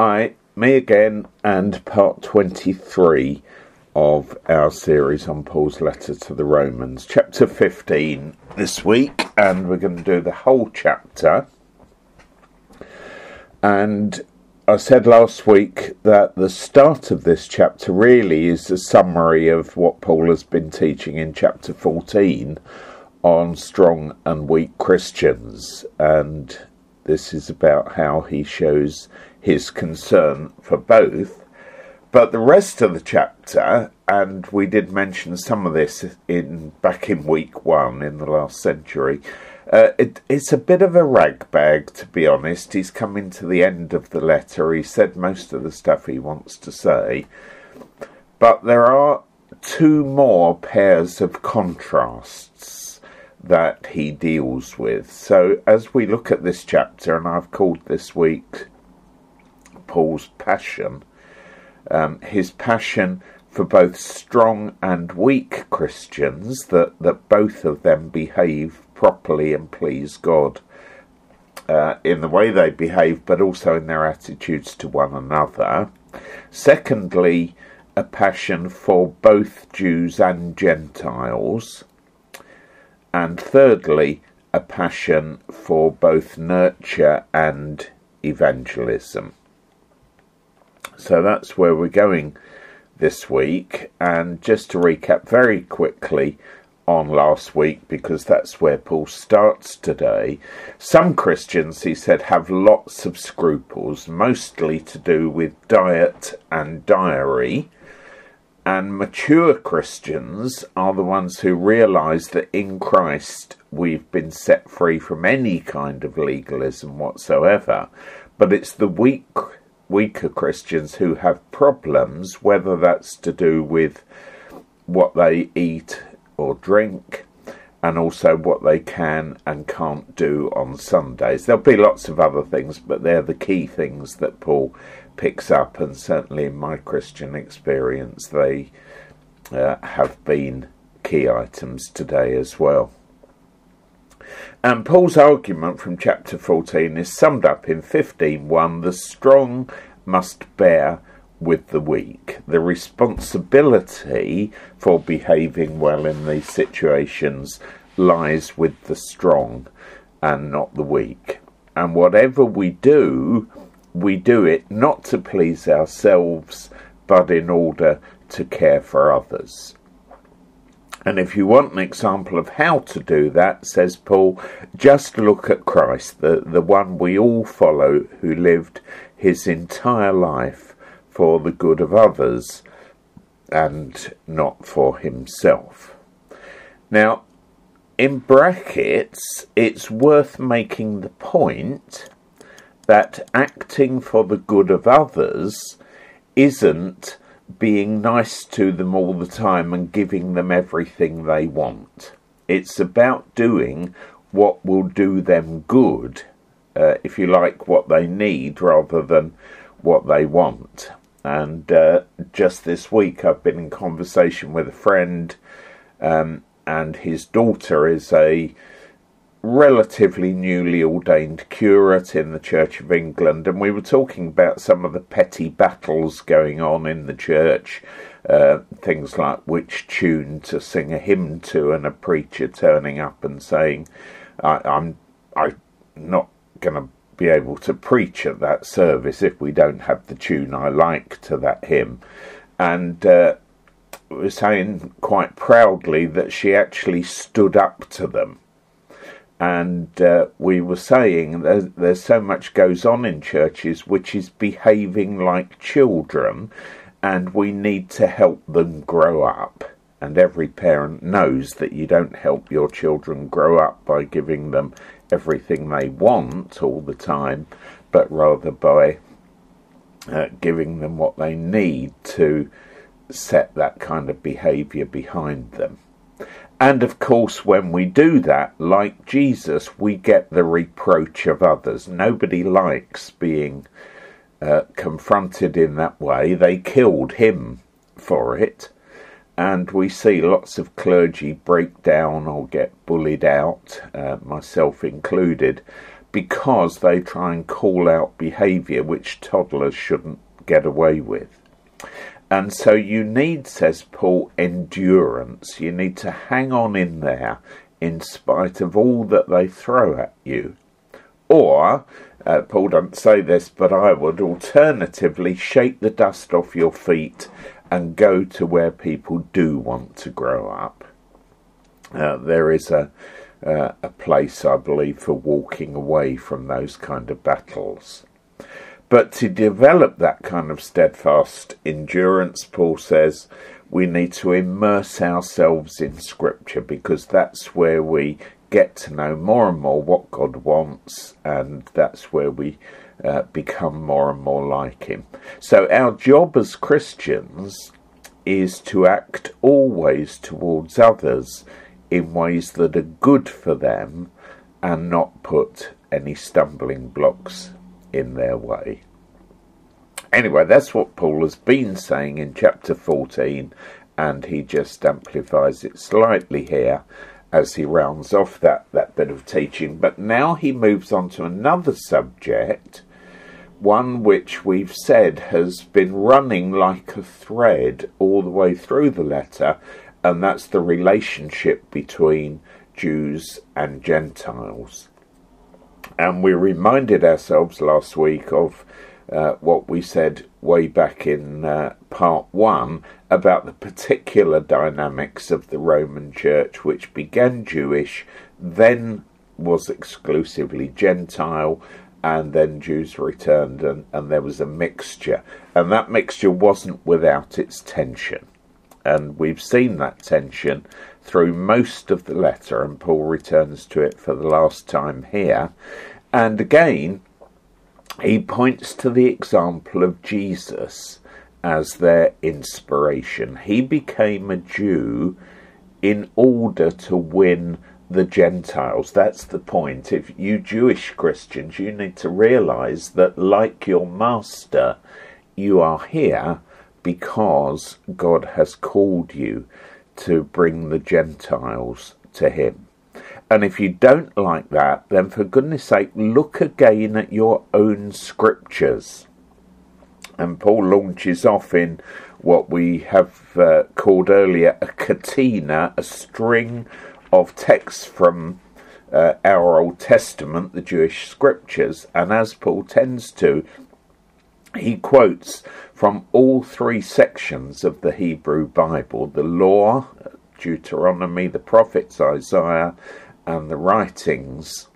Hi, me again, and part 23 of our series on Paul's letter to the Romans, chapter 15 this week, and we're going to do the whole chapter. And I said last week that the start of this chapter really is a summary of what Paul has been teaching in chapter 14 on strong and weak Christians, and this is about how he shows his concern for both. But the rest of the chapter, and we did mention some of this in back in week one in the last century, uh, it, it's a bit of a ragbag, to be honest. He's coming to the end of the letter. He said most of the stuff he wants to say. But there are two more pairs of contrasts that he deals with. So as we look at this chapter, and I've called this week Paul's passion, um, his passion for both strong and weak Christians, that, that both of them behave properly and please God uh, in the way they behave, but also in their attitudes to one another. Secondly, a passion for both Jews and Gentiles. And thirdly, a passion for both nurture and evangelism. So that's where we're going this week. And just to recap very quickly on last week, because that's where Paul starts today, some Christians, he said, have lots of scruples, mostly to do with diet and diary. And mature Christians are the ones who realize that in Christ we've been set free from any kind of legalism whatsoever. But it's the weak weaker Christians who have problems, whether that's to do with what they eat or drink, and also what they can and can't do on Sundays. There'll be lots of other things, but they're the key things that Paul picks up, and certainly in my Christian experience, they uh, have been key items today as well. And Paul's argument from chapter 14 is summed up in 15.1 The strong must bear with the weak. The responsibility for behaving well in these situations lies with the strong and not the weak. And whatever we do, we do it not to please ourselves, but in order to care for others. And if you want an example of how to do that, says Paul, just look at Christ, the, the one we all follow, who lived his entire life for the good of others and not for himself. Now, in brackets, it's worth making the point that acting for the good of others isn't being nice to them all the time and giving them everything they want. It's about doing what will do them good, uh, if you like, what they need rather than what they want. And uh, just this week, I've been in conversation with a friend, um, and his daughter is a relatively newly ordained curate in the Church of England, and we were talking about some of the petty battles going on in the church. Uh, things like which tune to sing a hymn to, and a preacher turning up and saying, I, "I'm I'm not going to be able to preach at that service if we don't have the tune I like to that hymn," and uh, was saying quite proudly that she actually stood up to them. And uh, we were saying there's, there's so much goes on in churches which is behaving like children and we need to help them grow up. And every parent knows that you don't help your children grow up by giving them everything they want all the time but rather by uh, giving them what they need to set that kind of behavior behind them and of course, when we do that, like Jesus, we get the reproach of others. Nobody likes being uh, confronted in that way. They killed him for it. And we see lots of clergy break down or get bullied out, uh, myself included, because they try and call out behaviour which toddlers shouldn't get away with. And so you need, says Paul, endurance. You need to hang on in there in spite of all that they throw at you. Or, uh, Paul doesn't say this, but I would alternatively shake the dust off your feet and go to where people do want to grow up. Uh, there is a uh, a place, I believe, for walking away from those kind of battles. But to develop that kind of steadfast endurance, Paul says, we need to immerse ourselves in Scripture because that's where we get to know more and more what God wants, and that's where we uh, become more and more like Him. So, our job as Christians is to act always towards others in ways that are good for them and not put any stumbling blocks in their way. Anyway, that's what Paul has been saying in chapter 14, and he just amplifies it slightly here as he rounds off that, that bit of teaching. But now he moves on to another subject, one which we've said has been running like a thread all the way through the letter, and that's the relationship between Jews and Gentiles. And we reminded ourselves last week of uh, what we said way back in uh, part one about the particular dynamics of the Roman Church, which began Jewish, then was exclusively Gentile, and then Jews returned, and, and there was a mixture. And that mixture wasn't without its tension. And we've seen that tension through most of the letter, and Paul returns to it for the last time here. And again, he points to the example of Jesus as their inspiration. He became a Jew in order to win the Gentiles. That's the point. If you Jewish Christians, you need to realize that, like your master, you are here because God has called you to bring the Gentiles to Him. And if you don't like that, then for goodness sake, look again at your own scriptures. And Paul launches off in what we have uh, called earlier a catena, a string of texts from uh, our Old Testament, the Jewish scriptures. And as Paul tends to, he quotes from all three sections of the Hebrew Bible the law, Deuteronomy, the prophets, Isaiah, and the writings,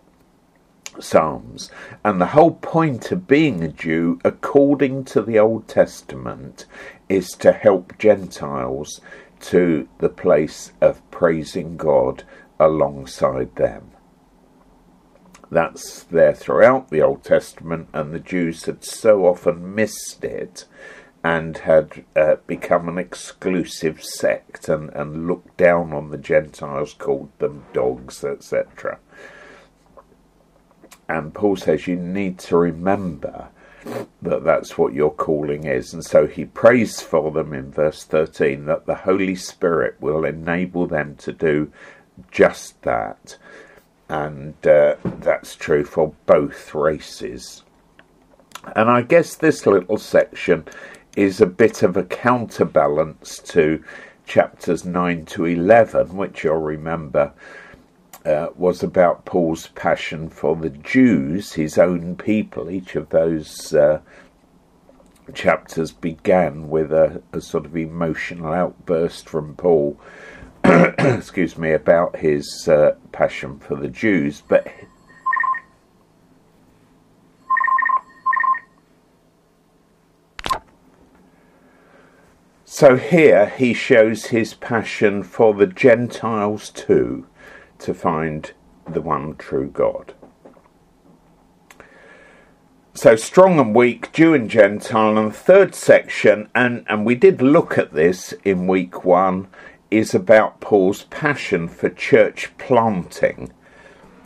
Psalms. And the whole point of being a Jew, according to the Old Testament, is to help Gentiles to the place of praising God alongside them. That's there throughout the Old Testament, and the Jews had so often missed it and had uh, become an exclusive sect and, and looked down on the Gentiles, called them dogs, etc. And Paul says you need to remember that that's what your calling is. And so he prays for them in verse 13 that the Holy Spirit will enable them to do just that and uh, that's true for both races. And I guess this little section is a bit of a counterbalance to chapters 9 to 11, which you'll remember uh, was about Paul's passion for the Jews, his own people. Each of those uh, chapters began with a, a, sort of emotional outburst from Paul excuse me, about his uh, passion for the Jews, but so here he shows his passion for the Gentiles too, to find the one true God. So strong and weak, Jew and Gentile, and the third section, and, and we did look at this in week one is about Paul's passion for church planting.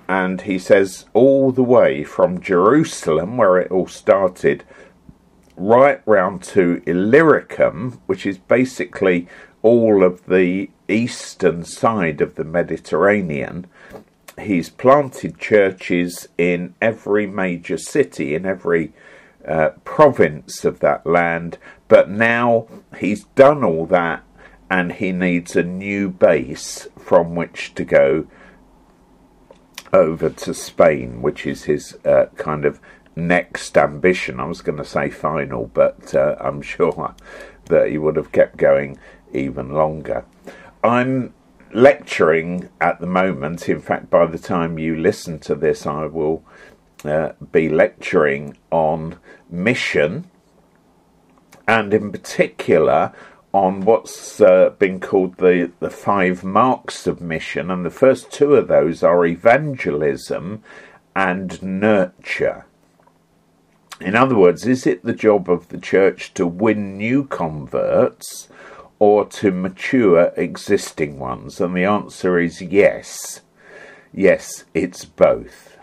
And he says, all the way from Jerusalem, where it all started, right round to Illyricum, which is basically all of the eastern side of the Mediterranean, he's planted churches in every major city, in every uh, province of that land, but now he's done all that and he needs a new base from which to go over to Spain, which is his uh, kind of next ambition. I was going to say final, but uh, I'm sure that he would have kept going even longer. I'm lecturing at the moment. In fact, by the time you listen to this, I will uh, be lecturing on mission and, in particular, on what's uh, been called the, the five marks of mission. And the first two of those are evangelism and nurture. In other words, is it the job of the church to win new converts or to mature existing ones? And the answer is yes. Yes, it's both.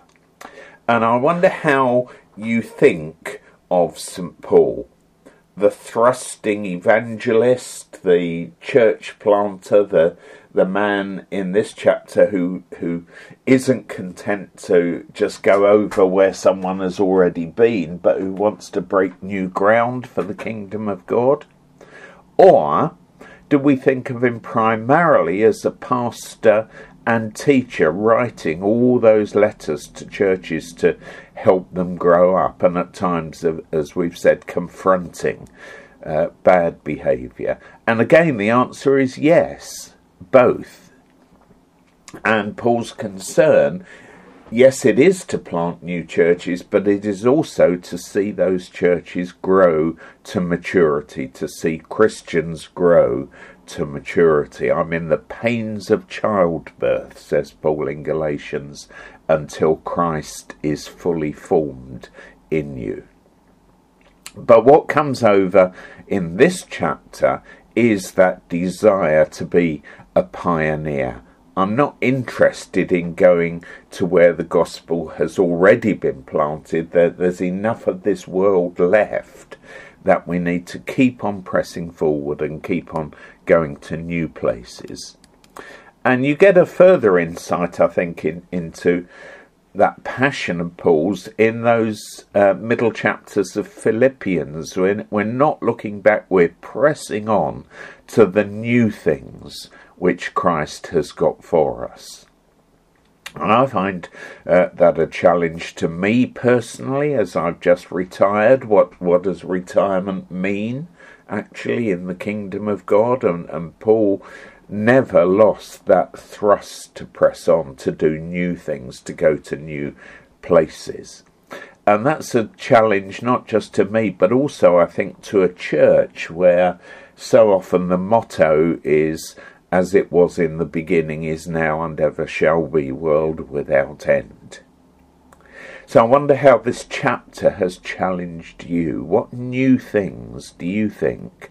And I wonder how you think of St. Paul, the thrusting evangelist, the church planter, the the man in this chapter who who isn't content to just go over where someone has already been, but who wants to break new ground for the kingdom of God? Or do we think of him primarily as a pastor and teacher writing all those letters to churches to help them grow up and at times, as we've said, confronting uh, bad behaviour? And again, the answer is yes both. And Paul's concern, yes, it is to plant new churches, but it is also to see those churches grow to maturity, to see Christians grow to maturity. I'm in the pains of childbirth, says Paul in Galatians, until Christ is fully formed in you. But what comes over in this chapter is that desire to be a pioneer. I'm not interested in going to where the gospel has already been planted. There, there's enough of this world left that we need to keep on pressing forward and keep on going to new places. And you get a further insight, I think, in, into that passion of Paul's in those uh, middle chapters of Philippians. When we're not looking back, we're pressing on to the new things which Christ has got for us. And I find uh, that a challenge to me personally, as I've just retired. What what does retirement mean, actually, in the kingdom of God? And, and Paul never lost that thrust to press on, to do new things, to go to new places. And that's a challenge not just to me, but also I think to a church where so often the motto is as it was in the beginning, is now, and ever shall be, world without end. So I wonder how this chapter has challenged you. What new things do you think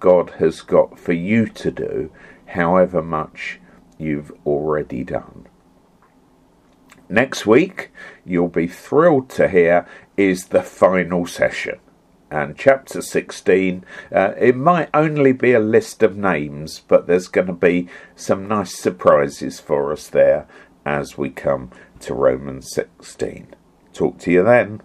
God has got for you to do, however much you've already done? Next week, you'll be thrilled to hear, is the final session and chapter 16. Uh, it might only be a list of names, but there's going to be some nice surprises for us there as we come to Romans 16. Talk to you then.